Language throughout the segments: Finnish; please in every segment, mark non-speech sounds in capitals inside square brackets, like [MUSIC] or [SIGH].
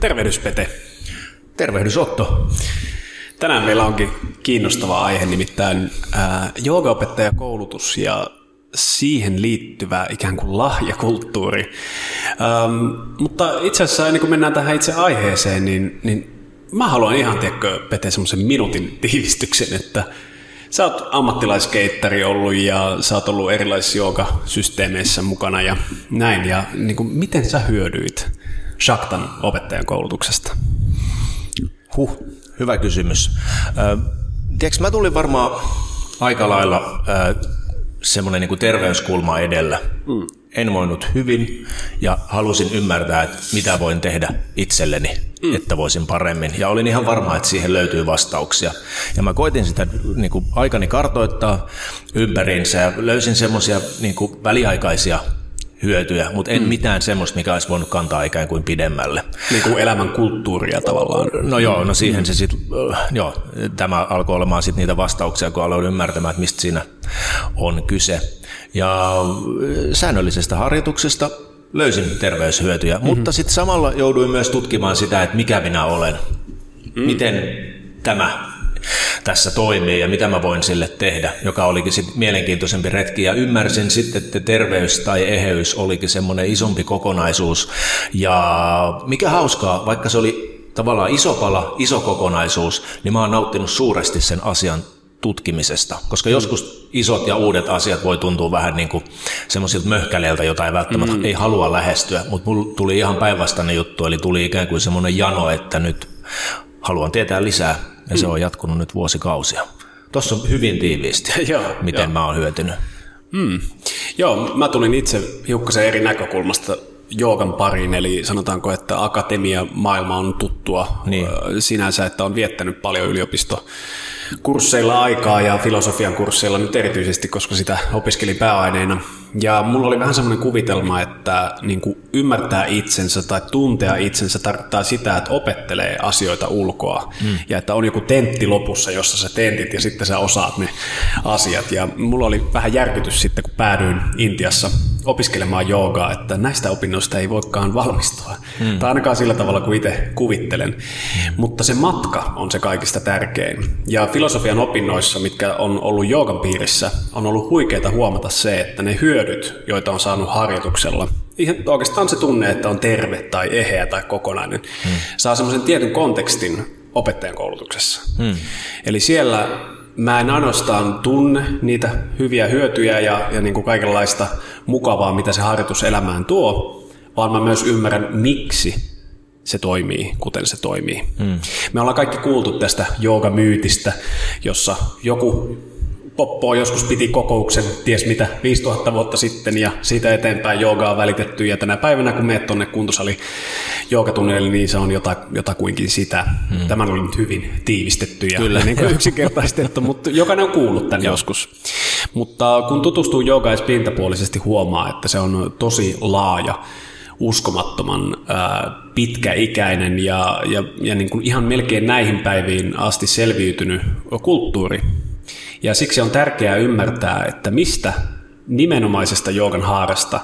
Tervehdys Pete. Tervehdys Otto. Tänään meillä onkin kiinnostava aihe, nimittäin ää, joogaopettajakoulutus ja siihen liittyvä ikään kuin lahjakulttuuri. Ähm, mutta itse asiassa ennen kuin mennään tähän itse aiheeseen, niin, niin mä haluan ihan, tiedätkö, Pete, semmoisen minuutin tiivistyksen, että sä oot ammattilaiskeittari ollut ja sä oot ollut erilaisissa joogasysteemeissä mukana ja näin. Ja niin kuin, miten sä hyödyit Shaktan opettajan koulutuksesta? Huh, hyvä kysymys. Äh, tiedätkö, mä tulin varmaan aika lailla äh, semmoinen niin terveyskulma edellä. Mm. En voinut hyvin ja halusin ymmärtää, että mitä voin tehdä itselleni, mm. että voisin paremmin. Ja olin ihan varma, että siihen löytyy vastauksia. Ja mä koitin sitä niin kuin aikani kartoittaa ympäriinsä ja löysin semmoisia niin väliaikaisia hyötyjä, mutta en mm. mitään semmoista, mikä olisi voinut kantaa ikään kuin pidemmälle. Niin kuin elämän kulttuuria tavallaan. No joo, no siihen mm. se sitten, joo, tämä alkoi olemaan sitten niitä vastauksia, kun aloin ymmärtämään, että mistä siinä on kyse. Ja säännöllisestä harjoituksesta löysin terveyshyötyjä, mm-hmm. mutta sitten samalla jouduin myös tutkimaan sitä, että mikä minä olen. Mm. Miten tämä tässä toimii ja mitä mä voin sille tehdä, joka olikin sitten mielenkiintoisempi retki. Ja ymmärsin sitten, että terveys tai eheys olikin semmoinen isompi kokonaisuus. Ja mikä hauskaa, vaikka se oli tavallaan iso pala, iso kokonaisuus, niin mä oon nauttinut suuresti sen asian tutkimisesta, koska joskus isot ja uudet asiat voi tuntua vähän niin kuin semmoisilta möhkäleiltä, jota ei välttämättä mm. ei halua lähestyä, mutta mulla tuli ihan päinvastainen juttu, eli tuli ikään kuin semmoinen jano, että nyt haluan tietää lisää ja se on jatkunut nyt vuosikausia. Tuossa on hyvin tiiviisti, [LAUGHS] Joo, miten mä oon hyötynyt. Mm. Joo, mä tulin itse hiukkasen eri näkökulmasta joogan pariin, eli sanotaanko, että akatemia maailma on tuttua niin. sinänsä, että on viettänyt paljon yliopisto kursseilla aikaa ja filosofian kursseilla nyt erityisesti, koska sitä opiskelin pääaineena. Ja mulla oli vähän semmoinen kuvitelma, että niin kuin ymmärtää itsensä tai tuntea itsensä tarkoittaa sitä, että opettelee asioita ulkoa. Mm. Ja että on joku tentti lopussa, jossa sä tentit ja sitten sä osaat ne asiat. Ja mulla oli vähän järkytys sitten, kun päädyin Intiassa opiskelemaan joogaa, että näistä opinnoista ei voikaan valmistua. Mm. Tai ainakaan sillä tavalla kuin itse kuvittelen. Mm. Mutta se matka on se kaikista tärkein. Ja filosofian opinnoissa, mitkä on ollut joogan piirissä, on ollut huikeaa huomata se, että ne hyödyt, joita on saanut harjoituksella, ihan oikeastaan se tunne, että on terve tai eheä tai kokonainen, hmm. saa semmoisen tietyn kontekstin opettajan koulutuksessa. Hmm. Eli siellä mä en ainoastaan tunne niitä hyviä hyötyjä ja, ja niin kuin kaikenlaista mukavaa, mitä se harjoitus elämään tuo, vaan mä myös ymmärrän, miksi se toimii, kuten se toimii. Mm. Me ollaan kaikki kuultu tästä joogamyytistä, jossa joku Poppo joskus piti kokouksen, ties mitä, 5000 vuotta sitten ja siitä eteenpäin joogaa on välitetty ja tänä päivänä kun meet tuonne kuntosali joogatunnille, niin se on jota, jotakuinkin sitä. Hmm. Tämä oli nyt hyvin tiivistetty ja Kyllä. Niin kuin yksinkertaistettu, [LAUGHS] mutta jokainen on kuullut tämän joskus. Mutta kun tutustuu joogais pintapuolisesti huomaa, että se on tosi laaja uskomattoman ää, pitkäikäinen ja, ja, ja niin kuin ihan melkein näihin päiviin asti selviytynyt kulttuuri. Ja siksi on tärkeää ymmärtää, että mistä nimenomaisesta joogan haarasta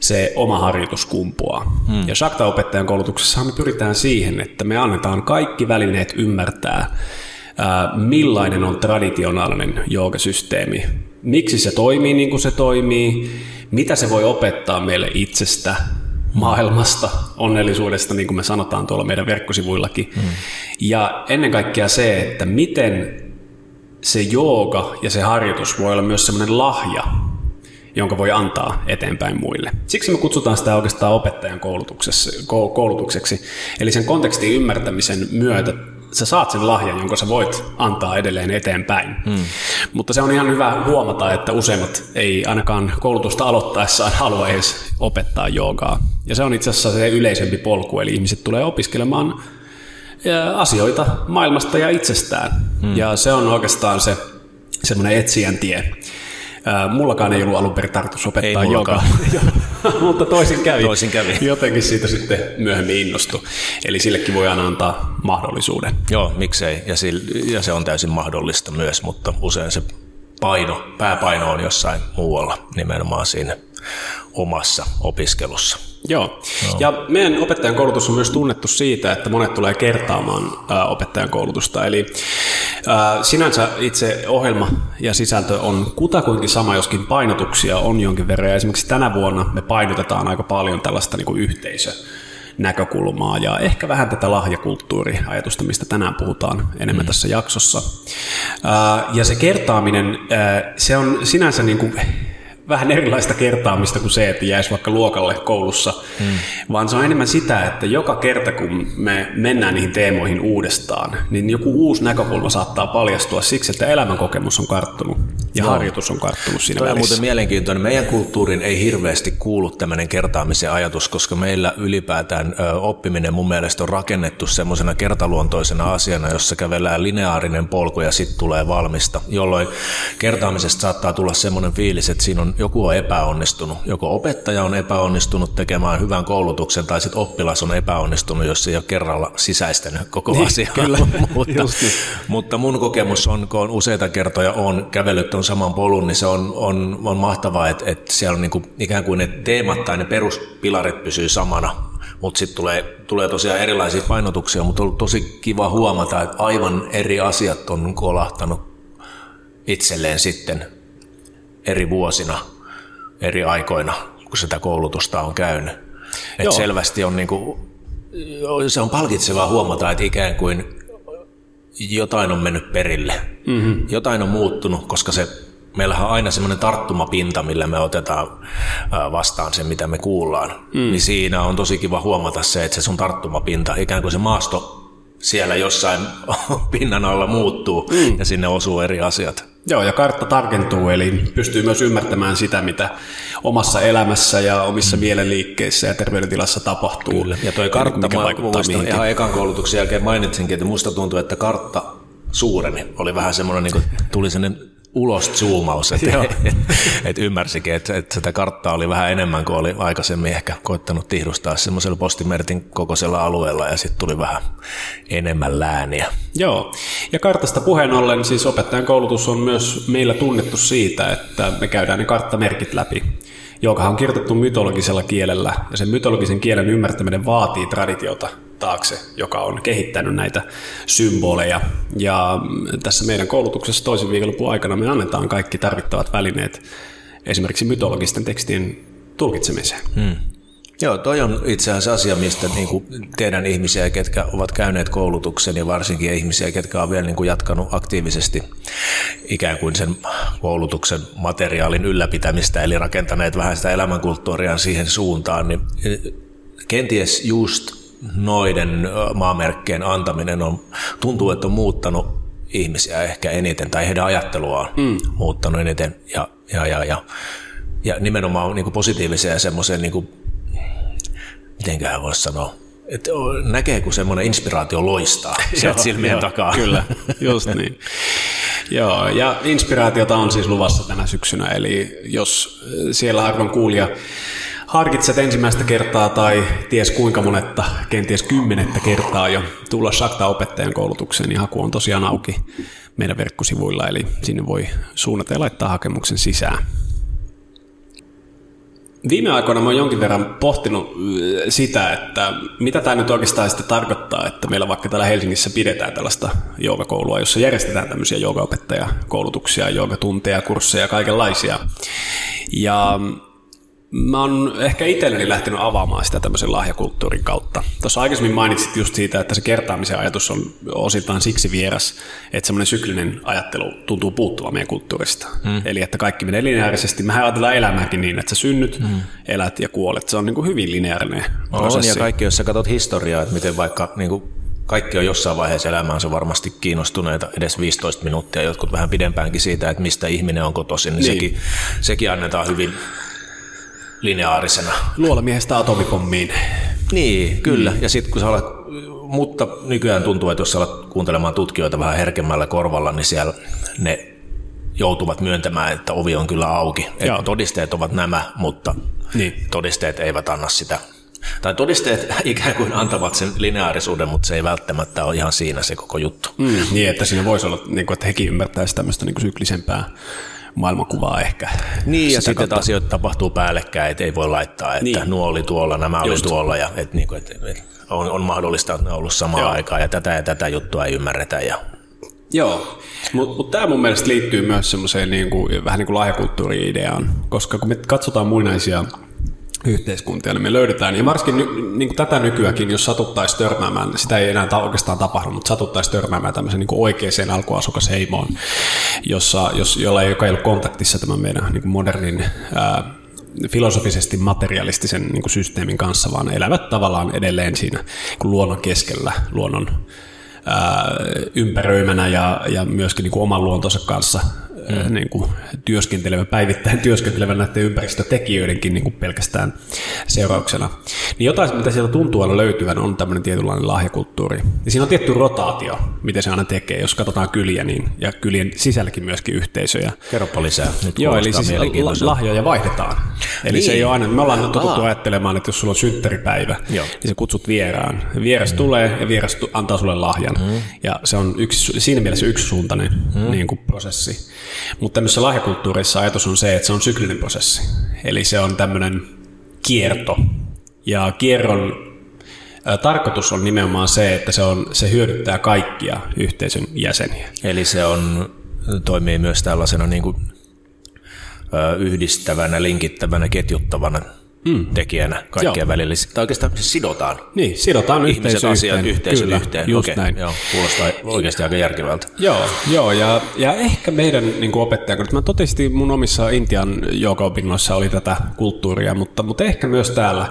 se oma harjoitus kumpuaa. Hmm. Ja Shakta-opettajan koulutuksessa me pyritään siihen, että me annetaan kaikki välineet ymmärtää, ää, millainen on traditionaalinen joogasysteemi, miksi se toimii niin kuin se toimii, mitä se voi opettaa meille itsestä, maailmasta, onnellisuudesta, niin kuin me sanotaan tuolla meidän verkkosivuillakin. Mm. Ja ennen kaikkea se, että miten se jooga ja se harjoitus voi olla myös semmoinen lahja, jonka voi antaa eteenpäin muille. Siksi me kutsutaan sitä oikeastaan opettajan koulutukseksi. Eli sen kontekstin ymmärtämisen myötä sä saat sen lahjan, jonka sä voit antaa edelleen eteenpäin. Hmm. Mutta se on ihan hyvä huomata, että useimmat ei ainakaan koulutusta aloittaessaan [LAUGHS] halua edes opettaa joogaa. Ja se on itse asiassa se yleisempi polku, eli ihmiset tulee opiskelemaan asioita maailmasta ja itsestään. Hmm. Ja se on oikeastaan se semmoinen etsijän tie. Mullakaan ei ollut alun perin tarkoitus opettaa ei joka, [LAUGHS] mutta toisin kävi. Toisin kävi. Jotenkin siitä sitten myöhemmin innostui. Eli sillekin voi aina antaa mahdollisuuden. Joo, miksei. Ja, sille, ja se on täysin mahdollista myös, mutta usein se paino, pääpaino on jossain muualla nimenomaan siinä omassa opiskelussa. Joo. Joo. Ja meidän opettajan koulutus on myös tunnettu siitä, että monet tulee kertaamaan opettajan koulutusta. Eli sinänsä itse ohjelma ja sisältö on kutakuinkin sama, joskin painotuksia on jonkin verran. Ja esimerkiksi tänä vuonna me painotetaan aika paljon tällaista niin kuin yhteisö näkökulmaa ja ehkä vähän tätä lahjakulttuuriajatusta, mistä tänään puhutaan enemmän mm. tässä jaksossa. Ja se kertaaminen, se on sinänsä niin kuin vähän erilaista kertaamista kuin se, että jäisi vaikka luokalle koulussa, hmm. vaan se on enemmän sitä, että joka kerta kun me mennään niihin teemoihin uudestaan, niin joku uusi näkökulma saattaa paljastua siksi, että elämänkokemus on karttunut ja Joo. harjoitus on karttunut siinä Toi välissä. on muuten mielenkiintoinen. Meidän kulttuuriin ei hirveästi kuulu tämmöinen kertaamisen ajatus, koska meillä ylipäätään oppiminen mun mielestä on rakennettu semmoisena kertaluontoisena asiana, jossa kävellään lineaarinen polku ja sitten tulee valmista, jolloin kertaamisesta saattaa tulla semmoinen fiilis, että siinä on joku on epäonnistunut. Joko opettaja on epäonnistunut tekemään hyvän koulutuksen tai sitten oppilas on epäonnistunut, jos ei ole kerralla sisäistänyt koko niin, asiaa. Kyllä, [LAUGHS] mutta, niin. mutta mun kokemus on, kun on useita kertoja on kävellyt on saman polun, niin se on, on, on mahtavaa, että, että siellä on niinku ikään kuin ne teemat tai ne peruspilarit pysyy samana, mutta sitten tulee, tulee tosiaan erilaisia painotuksia, mutta on ollut tosi kiva huomata, että aivan eri asiat on kolahtanut itselleen sitten eri vuosina, eri aikoina, kun sitä koulutusta on käynyt. Et selvästi on niinku, se on palkitsevaa huomata, että ikään kuin jotain on mennyt perille. Mm-hmm. Jotain on muuttunut, koska se, meillähän on aina semmoinen tarttumapinta, millä me otetaan vastaan sen, mitä me kuullaan. Mm. Niin siinä on tosi kiva huomata se, että se sun tarttumapinta, ikään kuin se maasto siellä jossain [LAUGHS] pinnan alla muuttuu mm. ja sinne osuu eri asiat. Joo, ja kartta tarkentuu, eli pystyy myös ymmärtämään sitä, mitä omassa elämässä ja omissa mm. mielenliikkeissä ja terveydentilassa tapahtuu. Kyllä. Ja toi kartta, mikä mä muistan, ihan ekan koulutuksen jälkeen mainitsinkin, että musta tuntuu, että kartta suureni oli vähän semmoinen, niin kuin, tuli sellainen ulos zoomaus, että [LAUGHS] et, et ymmärsikin, että et sitä karttaa oli vähän enemmän kuin oli aikaisemmin ehkä koittanut tihdustaa semmoisella postimertin kokoisella alueella ja sitten tuli vähän enemmän lääniä. Joo, ja kartasta puheen ollen siis opettajan koulutus on myös meillä tunnettu siitä, että me käydään ne karttamerkit läpi. Joka on kirjoitettu mytologisella kielellä, ja sen mytologisen kielen ymmärtäminen vaatii traditiota taakse, joka on kehittänyt näitä symboleja. Ja tässä meidän koulutuksessa toisen viikonlopun aikana me annetaan kaikki tarvittavat välineet esimerkiksi mytologisten tekstien tulkitsemiseen. Hmm. Joo, toi on itse asiassa asia, mistä niin kuin teidän ihmisiä, ketkä ovat käyneet koulutuksen ja varsinkin ihmisiä, ketkä ovat vielä niin kuin jatkanut aktiivisesti ikään kuin sen koulutuksen materiaalin ylläpitämistä, eli rakentaneet vähän sitä elämänkulttuuria siihen suuntaan, niin kenties just noiden maamerkkeen antaminen on, tuntuu, että on muuttanut ihmisiä ehkä eniten, tai heidän ajatteluaan mm. muuttanut eniten, ja, ja, ja, ja, ja nimenomaan niin kuin positiivisen ja semmoisen, niin kuin, mitenköhän voisi sanoa, että näkee, kun semmoinen inspiraatio loistaa [LAUGHS] sieltä silmien joo, takaa. Kyllä, just niin. [LAUGHS] Joo, ja inspiraatiota on siis luvassa tänä syksynä, eli jos siellä arvon kuulija harkitset ensimmäistä kertaa tai ties kuinka monetta, kenties kymmenettä kertaa jo tulla Shakta-opettajan koulutukseen, niin haku on tosiaan auki meidän verkkosivuilla, eli sinne voi suunnata ja laittaa hakemuksen sisään. Viime aikoina mä oon jonkin verran pohtinut sitä, että mitä tämä nyt oikeastaan sitten tarkoittaa, että meillä vaikka täällä Helsingissä pidetään tällaista joogakoulua, jossa järjestetään tämmöisiä joogaopettajakoulutuksia, joogatunteja, kursseja, kaikenlaisia. Ja Mä oon ehkä itselleni lähtenyt avaamaan sitä tämmöisen lahjakulttuurin kautta. Tuossa aikaisemmin mainitsit just siitä, että se kertaamisen ajatus on osittain siksi vieras, että semmoinen syklinen ajattelu tuntuu puuttuvan meidän kulttuurista. Hmm. Eli että kaikki menee lineaarisesti. Mehän ajatellaan elämääkin niin, että sä synnyt, hmm. elät ja kuolet. Se on niin kuin hyvin lineaarinen on, prosessi. On, ja kaikki, jos sä katsot historiaa, että miten vaikka niin kuin kaikki on jossain vaiheessa elämäänsä varmasti kiinnostuneita edes 15 minuuttia, jotkut vähän pidempäänkin siitä, että mistä ihminen on kotoisin, niin, niin. Sekin, sekin annetaan hyvin lineaarisena. Luolamiehestä atomipommiin. Niin, kyllä. Mm. Ja sitten kun sä alat, mutta nykyään tuntuu, että jos sä alat kuuntelemaan tutkijoita vähän herkemmällä korvalla, niin siellä ne joutuvat myöntämään, että ovi on kyllä auki. Että todisteet ovat nämä, mutta niin. todisteet eivät anna sitä. Tai todisteet [LAUGHS] ikään kuin antavat sen lineaarisuuden, mutta se ei välttämättä ole ihan siinä se koko juttu. Mm, niin, että siinä voisi olla, niin kuin, että hekin ymmärtäisivät tämmöistä niin kuin syklisempää maailmankuvaa ehkä. Niin, ja sitten kautta. asioita tapahtuu päällekkäin, että ei voi laittaa, että niin. nuo oli tuolla, nämä Just. oli tuolla, ja että, niin kuin, että on, on mahdollista, että ne on ollut samaan aikaan, ja tätä ja tätä juttua ei ymmärretä, ja Joo, mutta mut tämä mun mielestä liittyy myös semmoiseen niin kuin, vähän niin kuin lahjakulttuuri-ideaan, koska kun me katsotaan muinaisia yhteiskuntia, niin me löydetään, ja varsinkin niin kuin tätä nykyäänkin, jos satuttaisi törmäämään, sitä ei enää oikeastaan tapahdu, mutta satuttaisi törmäämään tämmöisen niin oikeaan alkuasukasheimoon, jossa, jos, jolla ei, joka ei ollut kontaktissa tämän meidän niin modernin ää, filosofisesti materialistisen niin kuin systeemin kanssa, vaan elävät tavallaan edelleen siinä niin kuin luonnon keskellä, luonnon ää, ympäröimänä ja, ja myöskin niin kuin oman luontonsa kanssa mm. niin kuin työskentelevä, päivittäin työskentelevä näiden ympäristötekijöidenkin niin kuin pelkästään seurauksena. Niin jotain, mitä siellä tuntuu aina löytyvän, on tämmöinen tietynlainen lahjakulttuuri. Ja siinä on tietty rotaatio, miten se aina tekee. Jos katsotaan kyliä, niin, ja kylien sisälläkin myöskin yhteisöjä. Kerropa lisää. Nyt Joo, eli siis lahjoja vaihdetaan. Eli niin. se ei ole aina, me ollaan totuttu Aa. ajattelemaan, että jos sulla on synttäripäivä, Joo. niin sä kutsut vieraan. Vieras mm. tulee ja vieras antaa sulle lahjan. Mm. Ja se on yksi, siinä mielessä yksisuuntainen mm. niin kuin prosessi. Mutta tämmöisessä lahjakulttuurissa ajatus on se, että se on syklinen prosessi. Eli se on tämmöinen kierto. Ja kierron tarkoitus on nimenomaan se, että se, on, se hyödyttää kaikkia yhteisön jäseniä. Eli se on, toimii myös tällaisena niin kuin, yhdistävänä, linkittävänä, ketjuttavana mm. tekijänä kaikkien Joo. välillä. Tai oikeastaan siis sidotaan. Niin, sidotaan Ihmiset asiat yhteen. yhteisön Kyllä, yhteen. Just okay. näin. Joo, kuulostaa oikeasti aika järkevältä. Joo, joo ja, ja ehkä meidän niin kuin opettaja, kun mä totesin mun omissa Intian joogaopinnoissa oli tätä kulttuuria, mutta, mutta ehkä myös täällä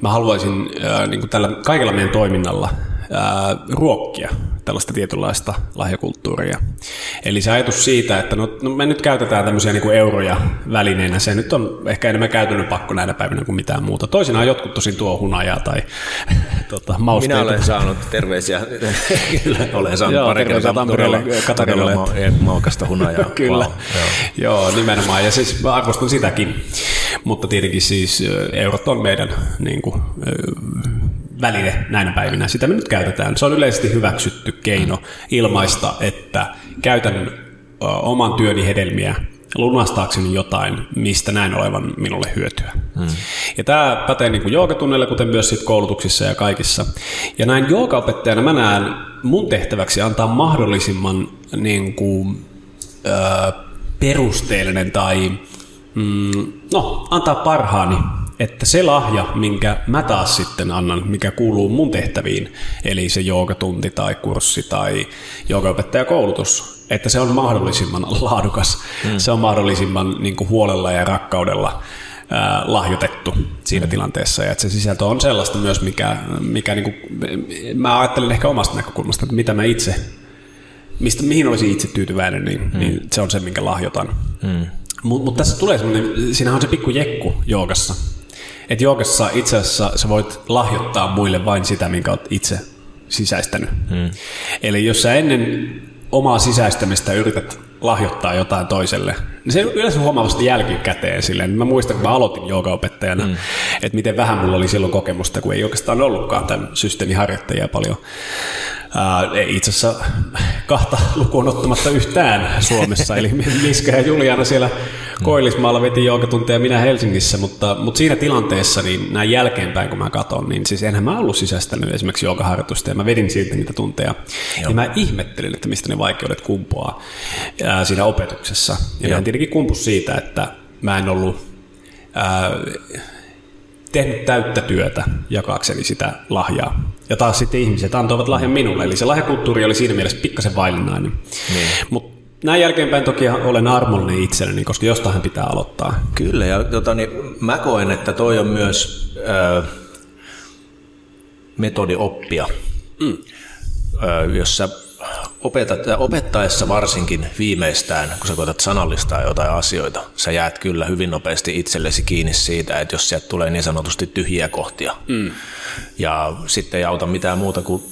mä haluaisin äh, niin kuin tällä kaikella meidän toiminnalla ää, ruokkia tällaista tietynlaista lahjakulttuuria. Eli se ajatus siitä, että no, no me nyt käytetään tämmöisiä niin kuin euroja välineenä, se nyt on ehkä enemmän käytännön pakko näinä päivinä kuin mitään muuta. Toisinaan jotkut tosin tuo hunajaa tai [LAUGHS] tota, mausteita. Minä olen saanut terveisiä, [LAUGHS] kyllä olen saanut Joo, pari kertaa Tampereelle, Katarille. Maukasta hunajaa. [LAUGHS] kyllä, wow, joo. joo. nimenomaan, ja siis mä arvostan sitäkin, mutta tietenkin siis eurot on meidän niin kuin, väline näinä päivinä. Sitä me nyt käytetään. Se on yleisesti hyväksytty keino ilmaista, että käytän oman työni hedelmiä lunastaakseni jotain, mistä näin olevan minulle hyötyä. Hmm. Ja tämä pätee niin kuin joogatunneille, kuten myös sit koulutuksissa ja kaikissa. Ja näin joogaopettajana mä näen mun tehtäväksi antaa mahdollisimman niin kuin, ö, perusteellinen tai mm, no, antaa parhaani että se lahja, minkä mä taas sitten annan, mikä kuuluu mun tehtäviin, eli se joogatunti tai kurssi tai joogaopettajakoulutus, että se on mahdollisimman [LAUGHS] laadukas, mm. se on mahdollisimman niin kuin huolella ja rakkaudella ää, lahjoitettu siinä mm. tilanteessa, ja että se sisältö on sellaista myös, mikä, mikä niin kuin, mä ajattelen ehkä omasta näkökulmasta, että mitä mä itse, mistä, mihin olisin itse tyytyväinen, niin, mm. niin se on se, minkä lahjoitan. Mm. Mutta mut tässä tulee semmoinen, siinähän on se pikku jekku joogassa, että joogassa itse asiassa sä voit lahjoittaa muille vain sitä, minkä olet itse sisäistänyt. Hmm. Eli jos sä ennen omaa sisäistämistä yrität lahjoittaa jotain toiselle, niin se yleensä huomaa vasta jälkikäteen silleen. Mä muistan, kun mä aloitin joogaopettajana, mm. että miten vähän mulla oli silloin kokemusta, kun ei oikeastaan ollutkaan tämän systeemin harjoittajia paljon. Ei itse asiassa kahta lukuun ottamatta yhtään Suomessa, eli Miska ja Juliana siellä Koillismaalla veti joogatunteja minä Helsingissä, mutta, mutta siinä tilanteessa niin näin jälkeenpäin, kun mä katson, niin siis enhän mä ollut sisäistänyt esimerkiksi joogaharjoitusta ja mä vedin siltä niitä tunteja. Joo. Ja mä ihmettelin, että mistä ne vaikeudet kumpuaa ää, siinä opetuksessa. Ja Joo. tietenkin kumpus siitä, että mä en ollut ää, tehnyt täyttä työtä jakaakseni sitä lahjaa. Ja taas sitten ihmiset antoivat lahjan minulle, eli se lahjakulttuuri oli siinä mielessä pikkasen vaillinainen. Niin. Mutta näin jälkeenpäin toki olen armollinen itselleni, koska jostain pitää aloittaa. Kyllä, ja tota, niin mä koen, että toi on myös ö, metodi oppia. Mm. Ö, jos sä opetat, opettaessa varsinkin viimeistään, kun sä koetat sanallistaa jotain asioita, sä jäät kyllä hyvin nopeasti itsellesi kiinni siitä, että jos sieltä tulee niin sanotusti tyhjiä kohtia, mm. ja sitten ei auta mitään muuta kuin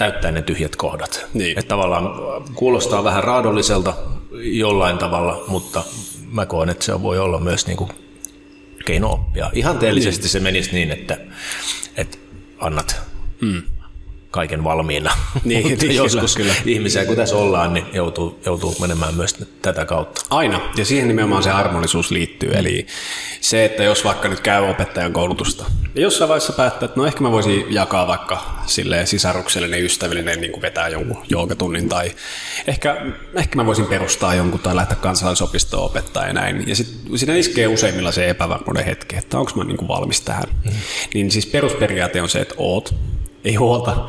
täyttää ne tyhjät kohdat. Niin. Että tavallaan kuulostaa vähän raadolliselta jollain tavalla, mutta mä koen, että se voi olla myös niin kuin keino oppia. Ihanteellisesti niin. se menisi niin, että, että annat mm kaiken valmiina. [LAUGHS] Niin, Mutta niin, joskus kyllä, kyllä. ihmisiä, kun tässä ollaan, niin joutuu, joutuu menemään myös tätä kautta. Aina, ja siihen nimenomaan se armollisuus liittyy. Eli se, että jos vaikka nyt käy opettajan koulutusta, ja jossain vaiheessa päättää, että no ehkä mä voisin jakaa vaikka sille sisaruksellinen ystävällinen niin kuin vetää jonkun joogatunnin, tai ehkä, ehkä mä voisin perustaa jonkun tai lähteä kansalaisopistoon opettaa ja näin. Ja sitten siinä iskee useimmilla se epävarmuuden hetki, että onko mä niin kuin valmis tähän. Mm. Niin siis perusperiaate on se, että oot, ei huolta,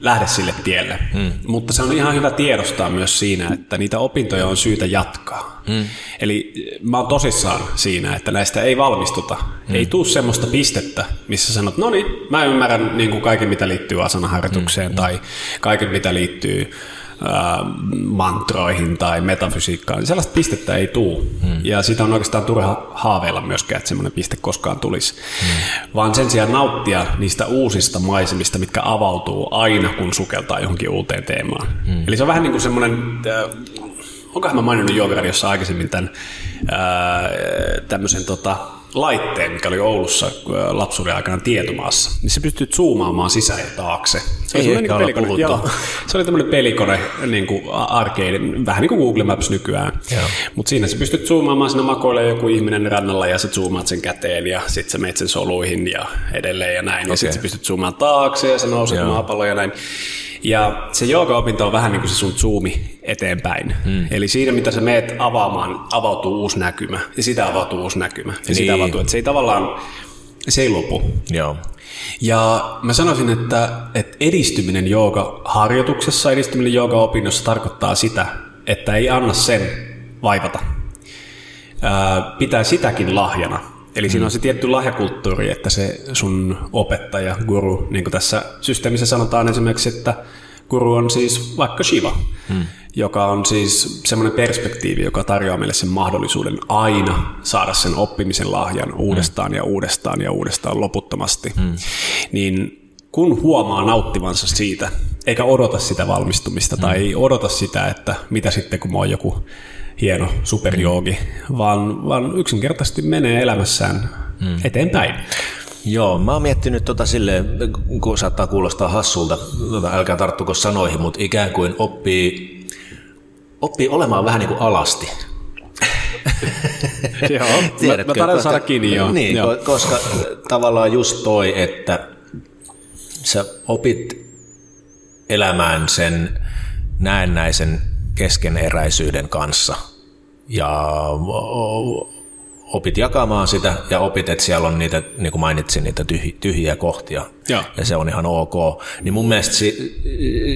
lähde sille tielle. Mm. Mutta se on ihan hyvä tiedostaa myös siinä, että niitä opintoja on syytä jatkaa. Mm. Eli mä oon tosissaan siinä, että näistä ei valmistuta. Mm. Ei tuu semmoista pistettä, missä sanot, no niin, mä ymmärrän niin kuin kaiken, mitä liittyy asanaharjoitukseen mm. tai kaiken, mitä liittyy mantroihin tai metafysiikkaan, niin sellaista pistettä ei tule. Mm. Ja sitä on oikeastaan turha haaveilla myöskään, että semmoinen piste koskaan tulisi. Mm. Vaan sen sijaan nauttia niistä uusista maisemista, mitkä avautuu aina, kun sukeltaa johonkin uuteen teemaan. Mm. Eli se on vähän niin kuin semmoinen, äh, onkohan mä maininnut Joogaradiossa aikaisemmin tämän äh, tämmöisen tota, laitteen, mikä oli Oulussa lapsuuden aikana tietomaassa, niin se pystyy zoomaamaan sisään ja taakse. Se oli, niin pelikone, joo, se oli tämmöinen pelikone, niin kuin arcade, vähän niin kuin Google Maps nykyään. Mutta siinä se pystyt zoomaamaan, siinä makoilee joku ihminen rannalla ja sä zoomaat sen käteen ja sitten sä meet sen soluihin ja edelleen ja näin. Okay. Ja sitten sä pystyt zoomaamaan taakse ja sä nouset maapalloon ja näin. Ja se jooga-opinto on vähän niin kuin se sun zoomi eteenpäin. Hmm. Eli siinä, mitä sä meet avaamaan, avautuu uusi näkymä. Ja sitä avautuu uusi näkymä. Ja niin. sitä avautuu. Että se ei tavallaan, se ei lopu. Joo. Ja mä sanoisin, että, että edistyminen jooga-harjoituksessa, edistyminen jooga-opinnossa tarkoittaa sitä, että ei anna sen vaivata. pitää sitäkin lahjana. Eli siinä on se tietty lahjakulttuuri, että se sun opettaja, guru, niin kuin tässä systeemissä sanotaan esimerkiksi, että guru on siis vaikka Shiva, hmm. joka on siis semmoinen perspektiivi, joka tarjoaa meille sen mahdollisuuden aina saada sen oppimisen lahjan uudestaan hmm. ja uudestaan ja uudestaan loputtomasti. Hmm. Niin kun huomaa nauttivansa siitä, eikä odota sitä valmistumista hmm. tai ei odota sitä, että mitä sitten kun mä oon joku hieno superjoogi, vaan, vaan yksinkertaisesti menee elämässään hmm. eteenpäin. Joo, mä oon miettinyt tota silleen, kun saattaa kuulostaa hassulta, tota, älkää tarttuko sanoihin, mutta ikään kuin oppii, oppii olemaan vähän niin kuin alasti. [LAUGHS] joo, Tiedätkö, mä, mä saada kiinni joo. Niin, joo. koska tavallaan just toi, että sä opit elämään sen näennäisen keskeneräisyyden kanssa ja opit jakamaan sitä ja opit, että siellä on niitä, niin kuin mainitsin, niitä tyhjiä kohtia ja, ja se on ihan ok. Niin mun mielestä se,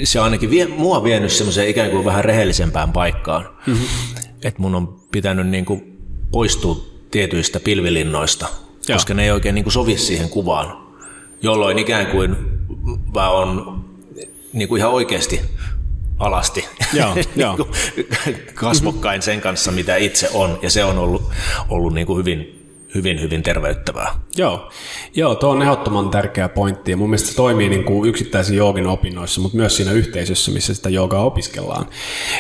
se on ainakin vie, mua vienyt semmoiseen ikään kuin vähän rehellisempään paikkaan. Mm-hmm. Että mun on pitänyt niin kuin poistua tietyistä pilvilinnoista, ja. koska ne ei oikein niin kuin sovi siihen kuvaan, jolloin ikään kuin mä on niin kuin ihan oikeasti alasti joo, [LAUGHS] joo. kasvokkain sen kanssa, mitä itse on, ja se on ollut, ollut niin kuin hyvin, hyvin, hyvin terveyttävää. Joo, Joo tuo on ehdottoman tärkeä pointti, ja mun mielestä se toimii niin kuin yksittäisen joogin opinnoissa, mutta myös siinä yhteisössä, missä sitä joogaa opiskellaan.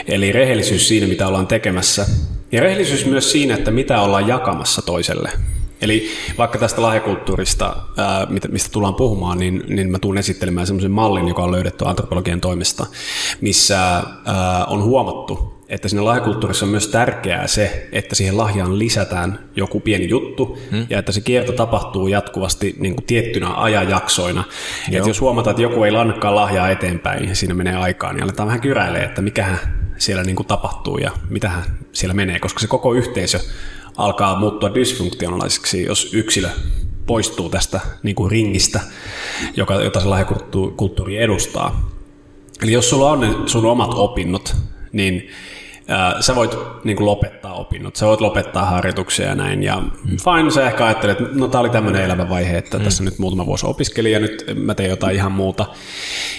Eli rehellisyys siinä, mitä ollaan tekemässä, ja rehellisyys myös siinä, että mitä ollaan jakamassa toiselle. Eli vaikka tästä lahjakulttuurista, ää, mistä tullaan puhumaan, niin, niin mä tulen esittelemään semmoisen mallin, joka on löydetty antropologian toimesta, missä ää, on huomattu, että siinä lahjakulttuurissa on myös tärkeää se, että siihen lahjaan lisätään joku pieni juttu hmm. ja että se kierto tapahtuu jatkuvasti niin kuin tiettynä ajanjaksoina. Että jos huomataan, että joku ei lannakaan lahjaa eteenpäin ja siinä menee aikaa, niin aletaan vähän kyräilemään, että mikähän siellä niin kuin tapahtuu ja mitähän siellä menee, koska se koko yhteisö alkaa muuttua dysfunktionaaliseksi, jos yksilö poistuu tästä niin kuin ringistä, joka, jota se lahjakulttuuri edustaa. Eli jos sulla on ne sun omat opinnot, niin ää, sä voit niin kuin lopettaa opinnot, sä voit lopettaa harjoituksia ja näin, ja mm. fine, sä ehkä ajattelet, että no tää oli tämmöinen elämänvaihe, että mm. tässä nyt muutama vuosi opiskelin ja nyt mä teen jotain ihan muuta.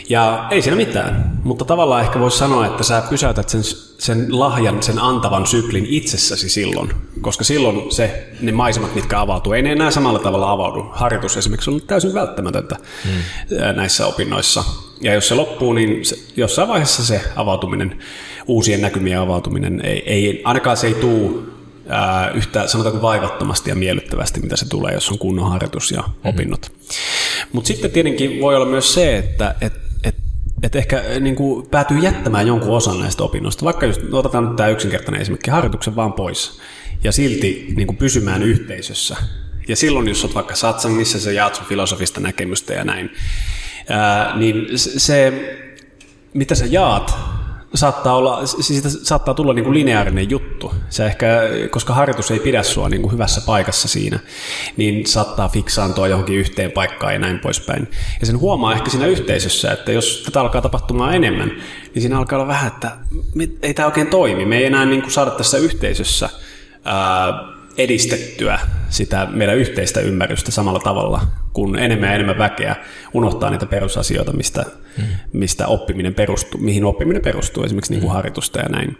Ja ei siinä mitään, mutta tavallaan ehkä voisi sanoa, että sä pysäytät sen, sen lahjan, sen antavan syklin itsessäsi silloin, koska silloin se, ne maisemat, mitkä avautuu, ei ne enää samalla tavalla avaudu. Harjoitus esimerkiksi on täysin välttämätöntä mm. näissä opinnoissa. Ja jos se loppuu, niin se, jossain vaiheessa se avautuminen, uusien näkymien avautuminen, ei, ei ainakaan se ei tule ää, yhtä sanotaanko vaivattomasti ja miellyttävästi, mitä se tulee, jos on kunnon harjoitus ja mm-hmm. opinnot. Mutta sitten tietenkin voi olla myös se, että et, et että ehkä niin kuin, päätyy jättämään jonkun osan näistä opinnoista. Vaikka just, otetaan nyt tämä yksinkertainen esimerkki, harjoituksen vaan pois ja silti niin kuin pysymään yhteisössä. Ja silloin, jos olet vaikka satsangissa, sä jaat sun filosofista näkemystä ja näin, ää, niin se, mitä sä jaat, saattaa, olla, siitä saattaa tulla niin kuin lineaarinen juttu. Se ehkä, koska harjoitus ei pidä sua niin kuin hyvässä paikassa siinä, niin saattaa fiksaantua johonkin yhteen paikkaan ja näin poispäin. Ja sen huomaa ehkä siinä yhteisössä, että jos tätä alkaa tapahtumaan enemmän, niin siinä alkaa olla vähän, että ei tämä oikein toimi. Me ei enää niin kuin saada tässä yhteisössä ää, edistettyä sitä meidän yhteistä ymmärrystä samalla tavalla, kun enemmän ja enemmän väkeä unohtaa niitä perusasioita, mistä, mm. mistä oppiminen perustuu, mihin oppiminen perustuu, esimerkiksi niin kuin mm. harjoitusta ja näin.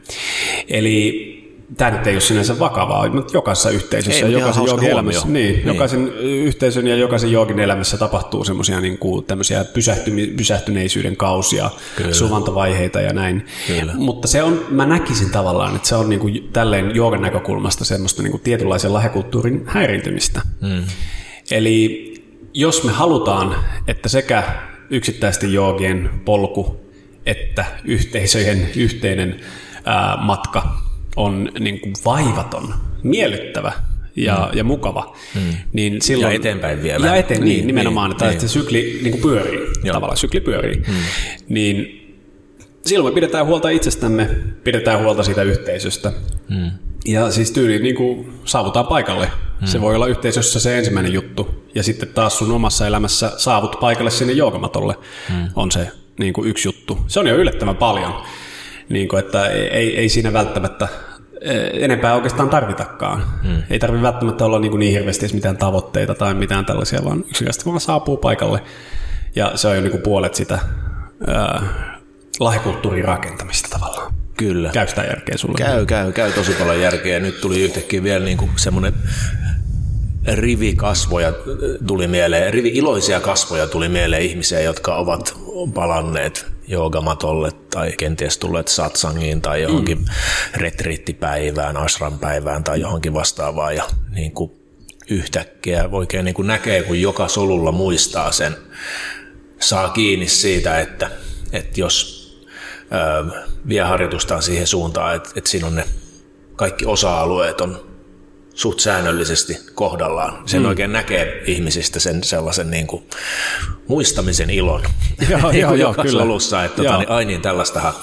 Eli tämä nyt ei ole sinänsä vakavaa, mutta jokaisessa yhteisössä ei, jokaisen joogin elämässä, niin, niin. jokaisen yhteisön ja jokaisen joogin elämässä tapahtuu semmoisia niin kuin, tämmöisiä pysähtyneisyyden kausia, Kyllä. suvantovaiheita ja näin. Kyllä. Mutta se on, mä näkisin tavallaan, että se on niin kuin, tälleen joogan näkökulmasta semmoista niin kuin tietynlaisen lahjakulttuurin häirintymistä. Hmm. Eli jos me halutaan, että sekä yksittäisten joogien polku että yhteisöjen yhteinen ää, matka on niin kuin vaivaton, miellyttävä ja, mm. ja mukava. Mm. Niin silloin, ja eteenpäin vielä. Ja eteen, niin, niin nimenomaan, niin, että niin. se sykli niin kuin pyörii, Joo. tavallaan sykli pyörii. Mm. Niin silloin me pidetään huolta itsestämme, pidetään huolta siitä yhteisöstä. Mm. Ja siis tyyli niin kuin saavutaan paikalle. Mm. Se voi olla yhteisössä se ensimmäinen juttu. Ja sitten taas sun omassa elämässä saavut paikalle sinne joogamatolle mm. on se niin kuin yksi juttu. Se on jo yllättävän paljon. Niin kuin, että ei, ei siinä välttämättä Eh, enempää oikeastaan tarvitakaan. Hmm. Ei tarvitse välttämättä olla niin, kuin niin hirveästi mitään tavoitteita tai mitään tällaisia, vaan yksinkertaisesti vaan saapuu paikalle. Ja se on jo niin kuin puolet sitä ää, lahjakulttuurin rakentamista tavallaan. Kyllä. Käy sitä järkeä sulle? Käy, käy, käy tosi paljon järkeä. Nyt tuli yhtäkkiä vielä niin kuin semmoinen rivi kasvoja tuli mieleen, rivi iloisia kasvoja tuli mieleen ihmisiä, jotka ovat palanneet joogamatolle tai kenties tulleet satsangiin tai johonkin mm. retriittipäivään, asranpäivään tai johonkin vastaavaan ja niin kuin yhtäkkiä oikein niin kuin näkee, kun joka solulla muistaa sen, saa kiinni siitä, että, että jos ö, vie harjoitustaan siihen suuntaan, että, että siinä on ne kaikki osa-alueet on suht säännöllisesti kohdallaan. Sen mm. oikein näkee ihmisistä sen sellaisen niin kuin muistamisen ilon [LAUGHS] joo, niin joo, joo, kyllä. solussa, että tota, niin, ai niin, tällaistahan,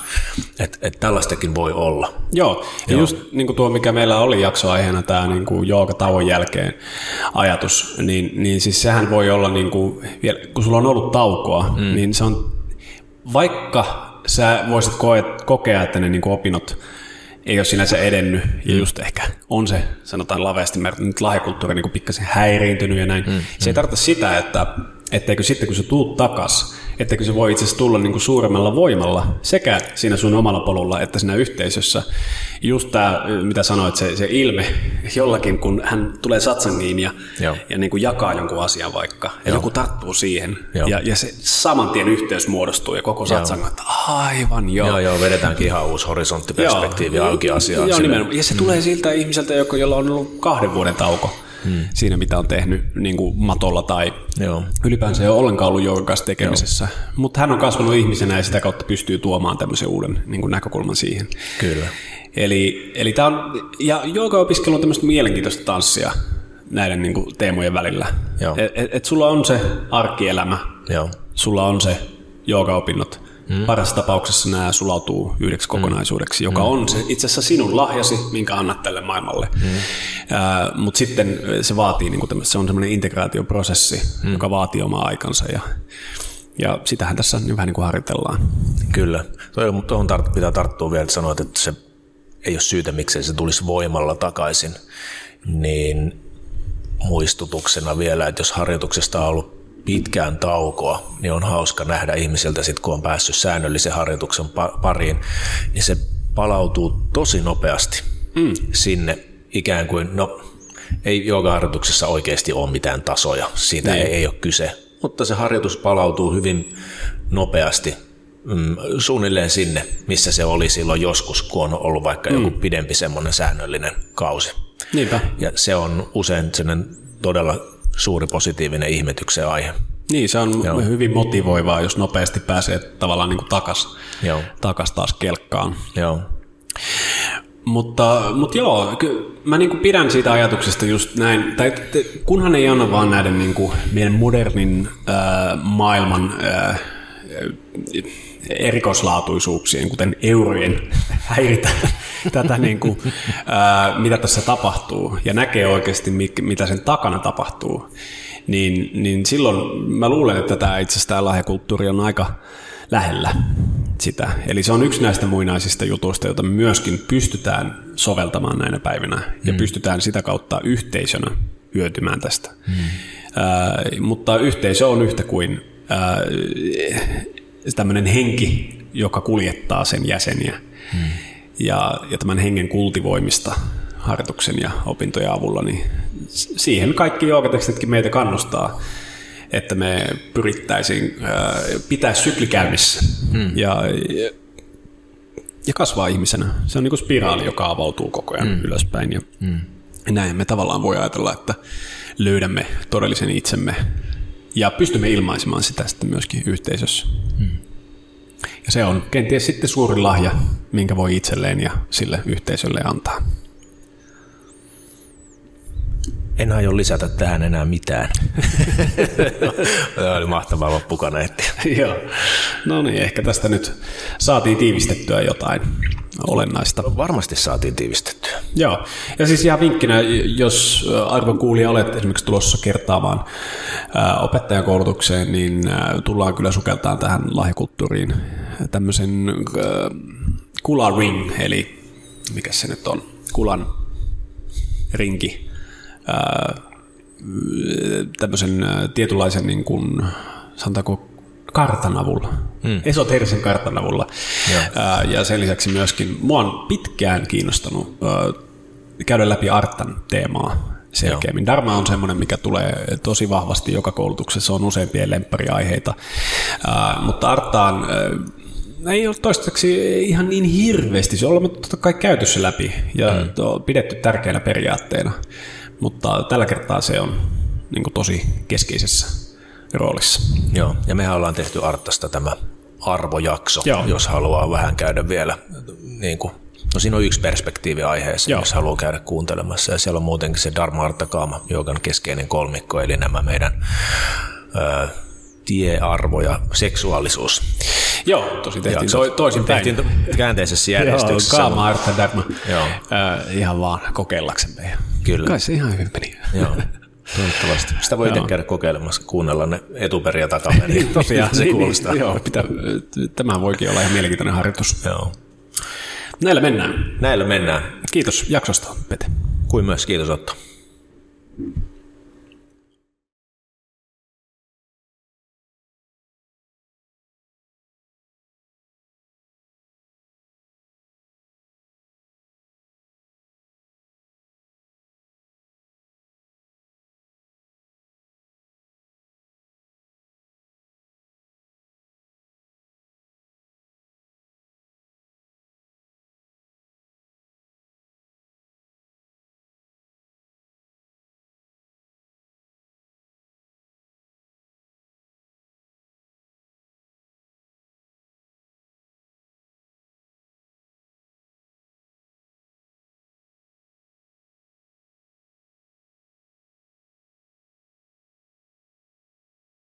että, että tällaistakin voi olla. Joo, ja joo. just niin kuin tuo, mikä meillä oli jaksoaiheena, tämä niin kuin tauon jälkeen ajatus, niin, niin siis sehän voi olla, niin kuin, kun sulla on ollut taukoa, mm. niin se on, vaikka sä voisit kokea, että ne niin kuin opinnot ei ole sinänsä edennyt, ja mm. just ehkä on se, sanotaan laveasti nyt lahjakulttuuri niin pikkasen häiriintynyt ja näin. Mm. Se ei mm. tarkoita sitä, että etteikö sitten kun sä tuut takas, etteikö se voi itse asiassa tulla niin kuin suuremmalla voimalla sekä siinä sun omalla polulla että siinä yhteisössä. Just tämä, mitä sanoit, se, se ilme jollakin, kun hän tulee satsangiin ja, ja niin kuin jakaa jonkun asian vaikka, ja joku tarttuu siihen, ja, ja se saman tien yhteys muodostuu, ja koko satsang, että aivan joo. Joo, joo, vedetäänkin ihan uusi horisonttiperspektiivi auki asiaan. Joo, nimenomaan. Ja se mm. tulee siltä ihmiseltä, jolla on ollut kahden vuoden tauko hmm. siinä, mitä on tehnyt niin kuin matolla tai Joo. ylipäänsä ei ole ollenkaan ollut joukan kanssa tekemisessä. Mutta hän on kasvanut ihmisenä ja sitä kautta pystyy tuomaan tämmöisen uuden niin kuin näkökulman siihen. Kyllä. Eli, eli tämä on, ja opiskelu on tämmöistä mielenkiintoista tanssia näiden niin kuin, teemojen välillä. Et, et sulla on se arkielämä, Joo. sulla on se joogaopinnot, Mm. Parassa tapauksessa nämä sulautuu yhdeksi kokonaisuudeksi, mm. joka mm. on se, itse asiassa sinun lahjasi, minkä annat tälle maailmalle. Mm. Uh, Mutta sitten se vaatii, niin kuin se on semmoinen integraatioprosessi, mm. joka vaatii omaa aikansa ja, ja sitähän tässä nyt vähän niin kuin harjoitellaan. Kyllä. Tuohon tart- pitää tarttua vielä, että sanoit, että se ei ole syytä, miksei se tulisi voimalla takaisin. Niin muistutuksena vielä, että jos harjoituksesta on ollut pitkään taukoa, niin on hauska nähdä ihmisiltä sit, kun on päässyt säännöllisen harjoituksen pariin, niin se palautuu tosi nopeasti mm. sinne ikään kuin, no ei joogaharjoituksessa oikeasti ole mitään tasoja, siitä niin. ei, ei ole kyse, mutta se harjoitus palautuu hyvin nopeasti mm, suunnilleen sinne, missä se oli silloin joskus, kun on ollut vaikka mm. joku pidempi semmoinen säännöllinen kausi. Niinpä. Ja se on usein sellainen todella suuri positiivinen ihmetyksen aihe. Niin, se on Joo. hyvin motivoivaa, jos nopeasti pääsee tavallaan niin takas, joo. takas taas kelkkaan. Joo. Mutta, mutta joo, mä niin pidän siitä ajatuksesta just näin, tai kunhan ei anna vaan näiden niin kuin meidän modernin äh, maailman äh, erikoislaatuisuuksien, kuten eurojen, häiritä tätä, niin kuin, ää, mitä tässä tapahtuu, ja näkee oikeasti, mitä sen takana tapahtuu, niin, niin silloin mä luulen, että tämä itse asiassa tämä lahjakulttuuri on aika lähellä sitä. Eli se on yksi näistä muinaisista jutuista, joita me myöskin pystytään soveltamaan näinä päivinä, ja mm. pystytään sitä kautta yhteisönä hyötymään tästä. Mm. Ää, mutta yhteisö on yhtä kuin ää, tämmöinen henki, joka kuljettaa sen jäseniä. Hmm. Ja, ja tämän hengen kultivoimista harjoituksen ja opintojen avulla, niin siihen kaikki joogatekstitkin meitä kannustaa, että me pyrittäisiin pitää sykli käynnissä hmm. ja, ja kasvaa ihmisenä. Se on niin kuin spiraali, joka avautuu koko ajan hmm. ylöspäin. Ja hmm. näin me tavallaan voi ajatella, että löydämme todellisen itsemme ja pystymme ilmaisemaan sitä sitten myöskin yhteisössä. Hmm. Ja se on kenties sitten suuri lahja, minkä voi itselleen ja sille yhteisölle antaa. En aio lisätä tähän enää mitään. [LAUGHS] Tämä oli mahtava loppukaneetti. [LAUGHS] Joo. No niin, ehkä tästä nyt saatiin tiivistettyä jotain olennaista. Varmasti saatiin tiivistettyä. Joo, ja siis ihan vinkkinä, jos arvon kuulija olet esimerkiksi tulossa kertaamaan opettajakoulutukseen, niin tullaan kyllä sukeltaan tähän lahjakulttuuriin tämmöisen kula ring, eli mikä se nyt on, kulan rinki, tämmöisen tietynlaisen niin kuin, sanotaanko kartan avulla, mm. esoterisen kartan avulla. Ää, ja sen lisäksi myöskin, mua on pitkään kiinnostanut käydä läpi Artan teemaa selkeämmin. Joo. Dharma on semmoinen, mikä tulee tosi vahvasti joka koulutuksessa, on useimpien lemppariaiheita, ää, mutta Artaan ei ole toistaiseksi ihan niin hirveästi. Se on ollut totta kai käyty se läpi ja mm. pidetty tärkeänä periaatteena, mutta tällä kertaa se on niin tosi keskeisessä roolissa. Joo, ja mehän ollaan tehty Arttasta tämä arvojakso, Joo. jos haluaa vähän käydä vielä niin kuin No siinä on yksi perspektiivi aiheessa, Joo. jos haluaa käydä kuuntelemassa. Ja siellä on muutenkin se Dharma Artakaama, joka keskeinen kolmikko, eli nämä meidän ö, tiearvo ja seksuaalisuus. Joo, tosi tehtiin to, toisin Tehtiin käänteisessä järjestyksessä. Joo, kaama, arta, dharma. Joo. Äh, ihan vaan kokeillaksemme. Kyllä. Kai se ihan hyvin meni. Joo. [LAUGHS] Toivottavasti. Sitä voi itse käydä kokeilemassa, kuunnella ne etuperi ja takaperi. niin, [LAUGHS] tosiaan, se niin, kuulostaa. Niin, joo, pitää, tämä voikin olla ihan mielenkiintoinen harjoitus. Joo. Näillä mennään. Näillä mennään. Kiitos jaksosta, Pete. Kuin myös kiitos Otto.